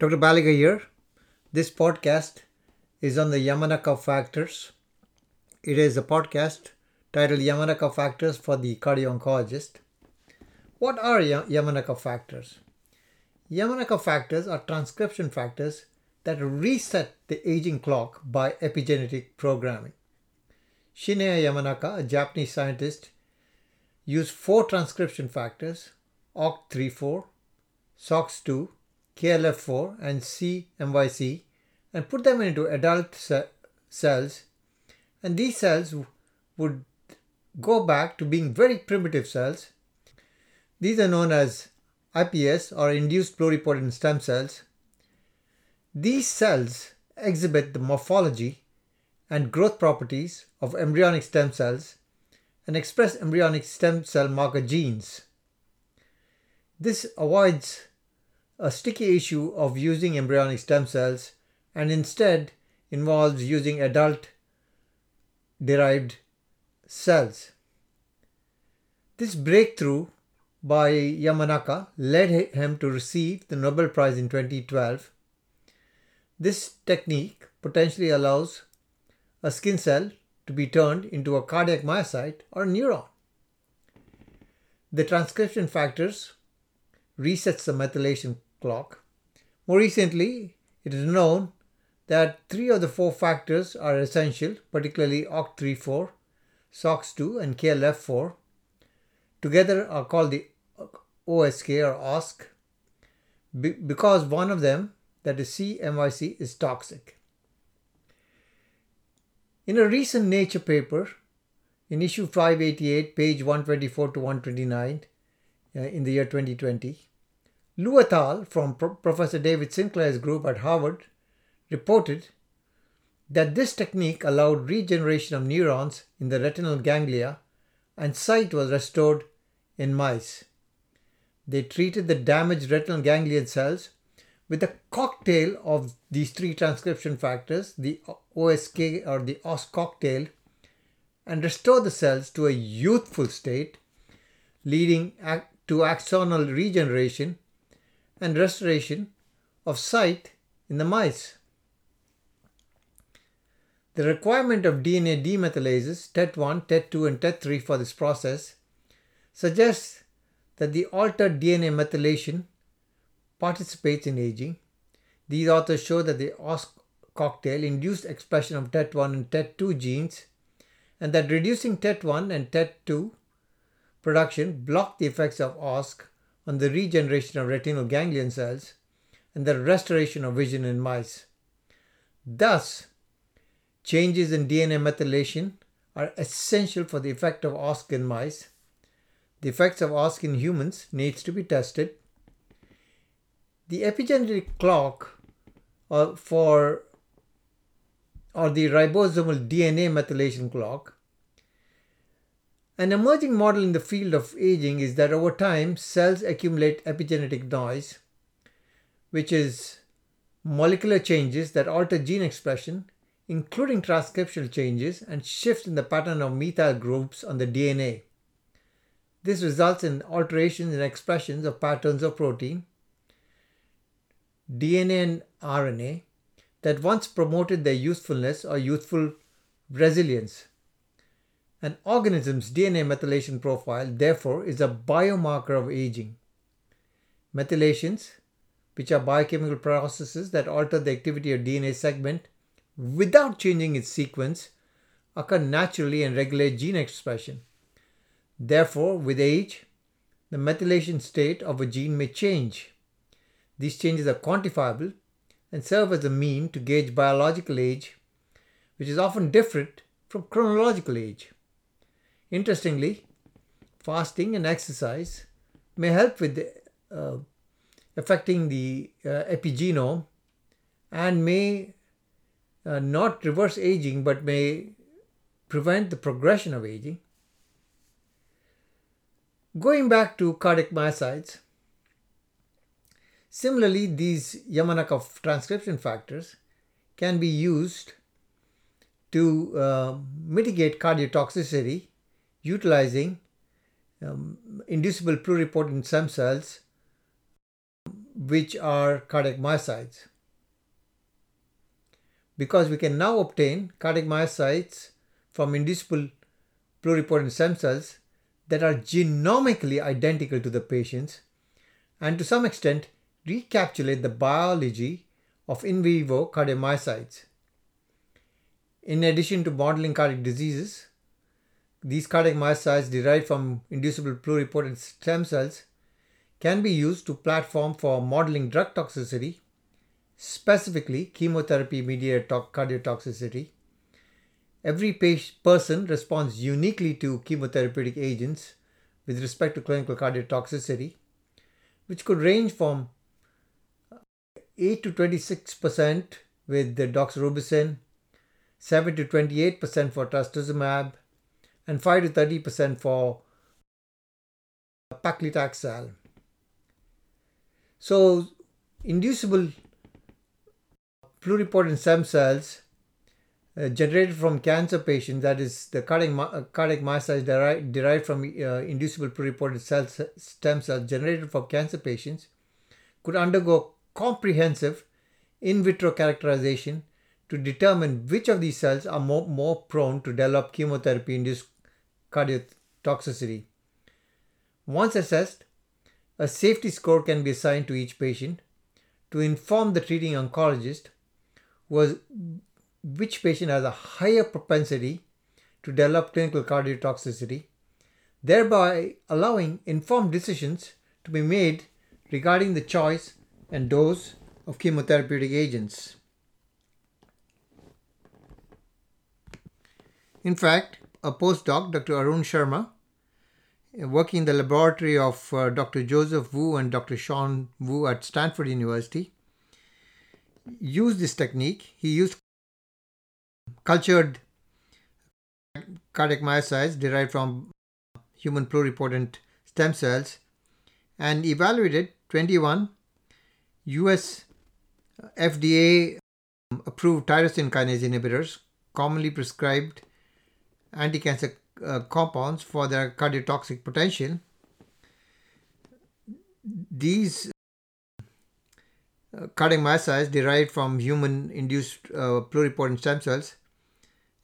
Dr. Baliga here. This podcast is on the Yamanaka factors. It is a podcast titled Yamanaka factors for the cardio oncologist. What are Yamanaka factors? Yamanaka factors are transcription factors that reset the aging clock by epigenetic programming. Shinya Yamanaka, a Japanese scientist, used four transcription factors OCT34, SOX2, KLF4, and CMYC and put them into adult ce- cells, and these cells would go back to being very primitive cells. These are known as IPS or induced pluripotent stem cells. These cells exhibit the morphology and growth properties of embryonic stem cells and express embryonic stem cell marker genes. This avoids a sticky issue of using embryonic stem cells and instead involves using adult derived cells. This breakthrough by Yamanaka led him to receive the Nobel Prize in 2012. This technique potentially allows a skin cell to be turned into a cardiac myocyte or neuron. The transcription factors resets the methylation clock. More recently, it is known that three of the four factors are essential, particularly OCT34, SOX2, and KLF4. Together are called the OSK or OSK because one of them, that is CMYC, is toxic. In a recent Nature paper, in issue 588, page 124 to 129, uh, in the year 2020, Lu et al. from Pro- Professor David Sinclair's group at Harvard reported that this technique allowed regeneration of neurons in the retinal ganglia and sight was restored in mice. They treated the damaged retinal ganglion cells with a cocktail of these three transcription factors, the OSK or the OS cocktail, and restored the cells to a youthful state, leading to axonal regeneration and restoration of sight in the mice. The requirement of DNA demethylases TET1, TET2, and TET3 for this process suggests that the altered DNA methylation participates in aging. These authors show that the OS cocktail induced expression of TET1 and TET2 genes and that reducing TET1 and TET2 production blocked the effects of OSC on the regeneration of retinal ganglion cells and the restoration of vision in mice. Thus, changes in DNA methylation are essential for the effect of OSC in mice. The effects of OSC in humans needs to be tested. The epigenetic clock uh, for or the ribosomal DNA methylation clock an emerging model in the field of aging is that over time, cells accumulate epigenetic noise, which is molecular changes that alter gene expression, including transcriptional changes and shifts in the pattern of methyl groups on the DNA. This results in alterations in expressions of patterns of protein, DNA, and RNA that once promoted their usefulness or youthful resilience. An organism's DNA methylation profile, therefore, is a biomarker of aging. Methylations, which are biochemical processes that alter the activity of DNA segment without changing its sequence, occur naturally and regulate gene expression. Therefore, with age, the methylation state of a gene may change. These changes are quantifiable and serve as a mean to gauge biological age, which is often different from chronological age. Interestingly, fasting and exercise may help with uh, affecting the uh, epigenome and may uh, not reverse aging but may prevent the progression of aging. Going back to cardiac myocytes, similarly, these Yamanaka transcription factors can be used to uh, mitigate cardiotoxicity utilizing um, inducible pluripotent stem cells which are cardiac myocytes. Because we can now obtain cardiac myocytes from inducible pluripotent stem cells that are genomically identical to the patient's and to some extent recapitulate the biology of in vivo cardiomyocytes. In addition to modeling cardiac diseases, these cardiac myocytes derived from inducible pluripotent stem cells can be used to platform for modeling drug toxicity, specifically chemotherapy mediated cardiotoxicity. Every person responds uniquely to chemotherapeutic agents with respect to clinical cardiotoxicity, which could range from 8 to 26% with the doxorubicin, 7 to 28% for trastuzumab, and 5 to 30% for paclitaxel. So, inducible pluripotent stem cells uh, generated from cancer patients, that is, the cardiac, uh, cardiac myocytes derived, derived from uh, inducible pluripotent cells, stem cells generated from cancer patients, could undergo comprehensive in vitro characterization to determine which of these cells are more, more prone to develop chemotherapy induced cardiotoxicity. Once assessed, a safety score can be assigned to each patient to inform the treating oncologist was which patient has a higher propensity to develop clinical cardiotoxicity, thereby allowing informed decisions to be made regarding the choice and dose of chemotherapeutic agents. In fact, a postdoc, Dr. Arun Sharma, working in the laboratory of uh, Dr. Joseph Wu and Dr. Sean Wu at Stanford University, used this technique. He used cultured cardiac myocytes derived from human pluripotent stem cells and evaluated 21 US FDA approved tyrosine kinase inhibitors, commonly prescribed anti-cancer uh, compounds for their cardiotoxic potential. These uh, cardiac myocytes derived from human induced uh, pluripotent stem cells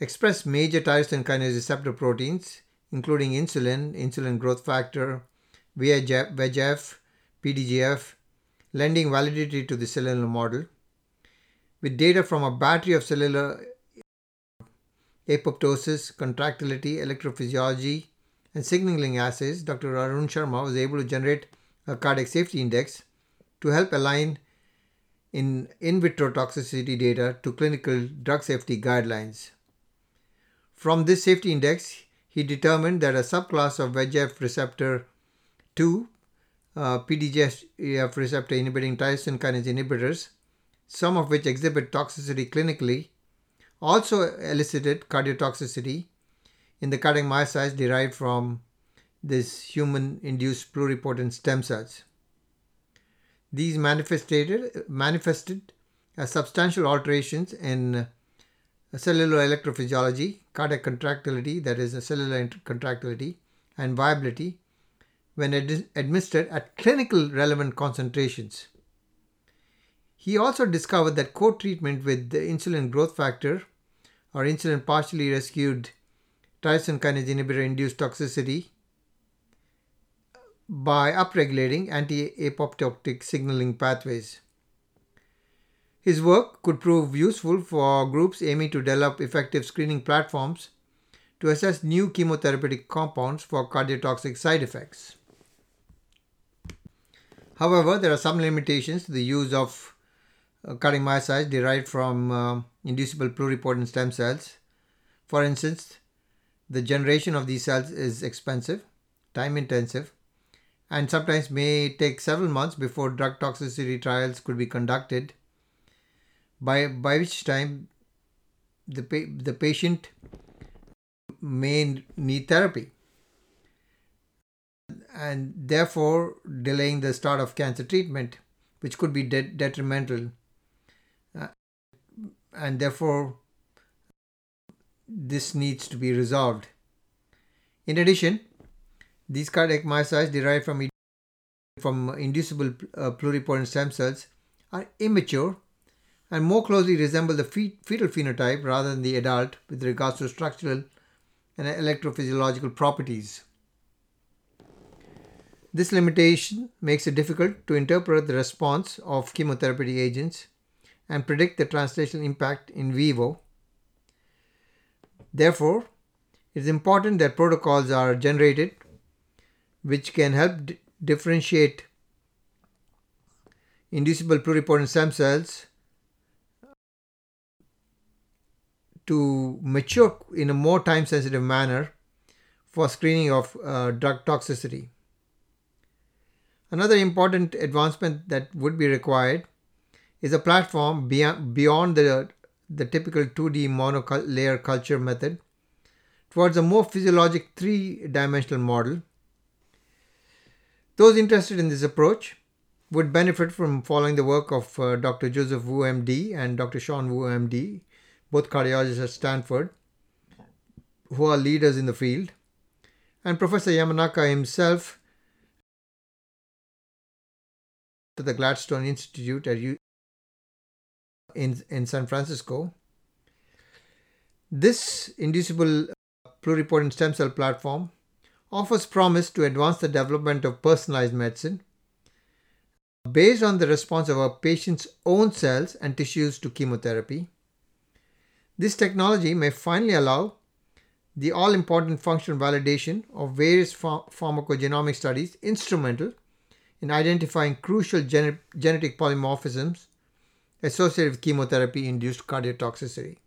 express major tyrosine kinase receptor proteins, including insulin, insulin growth factor, VEGF, VEGF PDGF, lending validity to the cellular model. With data from a battery of cellular apoptosis, contractility, electrophysiology, and signaling assays, Dr. Arun Sharma was able to generate a cardiac safety index to help align in in vitro toxicity data to clinical drug safety guidelines. From this safety index, he determined that a subclass of VEGF receptor 2 uh, PDGF receptor inhibiting tyrosine kinase inhibitors, some of which exhibit toxicity clinically, also elicited cardiotoxicity in the cardiomyocytes derived from this human induced pluripotent stem cells. These manifested, manifested as substantial alterations in cellular electrophysiology, cardiac contractility, that is, cellular contractility, and viability when ad- administered at clinical relevant concentrations. He also discovered that co treatment with the insulin growth factor or insulin partially rescued tyrosine kinase inhibitor induced toxicity by upregulating anti apoptotic signaling pathways. His work could prove useful for groups aiming to develop effective screening platforms to assess new chemotherapeutic compounds for cardiotoxic side effects. However, there are some limitations to the use of uh, myocytes derived from uh, inducible pluripotent stem cells. For instance, the generation of these cells is expensive, time intensive, and sometimes may take several months before drug toxicity trials could be conducted, by, by which time the, pa- the patient may need therapy and therefore delaying the start of cancer treatment, which could be de- detrimental. And therefore, this needs to be resolved. In addition, these cardiac myocytes derived from from inducible uh, pluripotent stem cells are immature and more closely resemble the fetal phenotype rather than the adult with regards to structural and electrophysiological properties. This limitation makes it difficult to interpret the response of chemotherapy agents and predict the translational impact in vivo. Therefore, it is important that protocols are generated which can help differentiate inducible pluripotent stem cells to mature in a more time sensitive manner for screening of uh, drug toxicity. Another important advancement that would be required is a platform beyond, beyond the, the typical 2D monolayer culture method towards a more physiologic three dimensional model. Those interested in this approach would benefit from following the work of uh, Dr. Joseph Wu, MD, and Dr. Sean Wu, MD, both cardiologists at Stanford, who are leaders in the field, and Professor Yamanaka himself to the Gladstone Institute at U- in, in San Francisco. This inducible uh, pluripotent stem cell platform offers promise to advance the development of personalized medicine based on the response of a patient's own cells and tissues to chemotherapy. This technology may finally allow the all important functional validation of various ph- pharmacogenomic studies instrumental in identifying crucial gen- genetic polymorphisms associated with chemotherapy induced cardiotoxicity.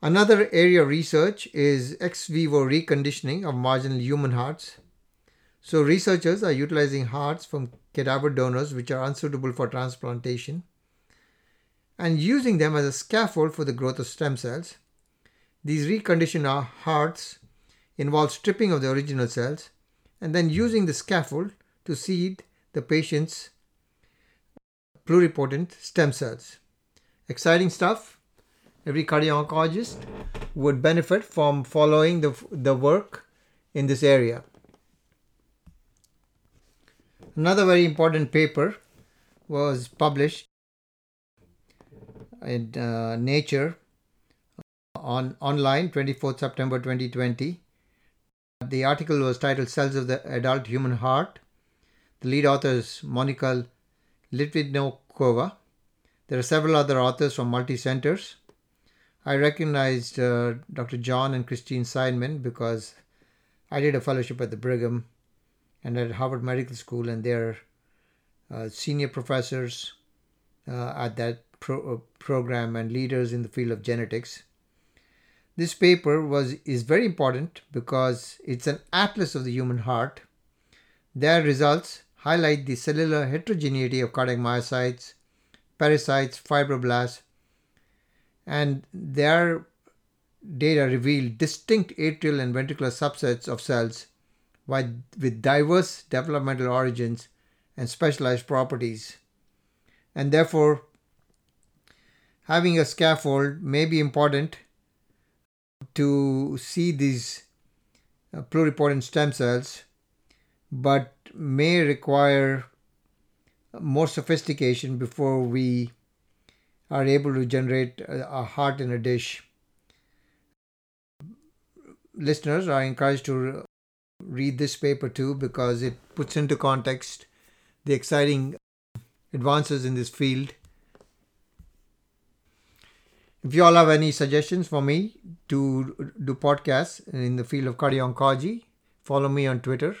Another area of research is ex vivo reconditioning of marginal human hearts. So, researchers are utilizing hearts from cadaver donors which are unsuitable for transplantation and using them as a scaffold for the growth of stem cells. These reconditioned hearts involve stripping of the original cells and then using the scaffold to seed the patient's pluripotent stem cells. Exciting stuff. Every cardio oncologist would benefit from following the, the work in this area. Another very important paper was published in uh, Nature on online 24th September 2020. The article was titled Cells of the Adult Human Heart. The lead author is Monica Litviňuková. There are several other authors from multi centers. I recognized uh, Dr. John and Christine Seidman because I did a fellowship at the Brigham and at Harvard Medical School, and they're uh, senior professors uh, at that pro- uh, program and leaders in the field of genetics. This paper was is very important because it's an atlas of the human heart. Their results highlight the cellular heterogeneity of cardiac myocytes, pericytes, fibroblasts, and their data reveal distinct atrial and ventricular subsets of cells with diverse developmental origins and specialized properties. And therefore, having a scaffold may be important to see these uh, pluripotent stem cells, but may require more sophistication before we are able to generate a heart in a dish. Listeners are encouraged to read this paper too because it puts into context the exciting advances in this field. If you all have any suggestions for me to do podcasts in the field of cardio oncology, follow me on Twitter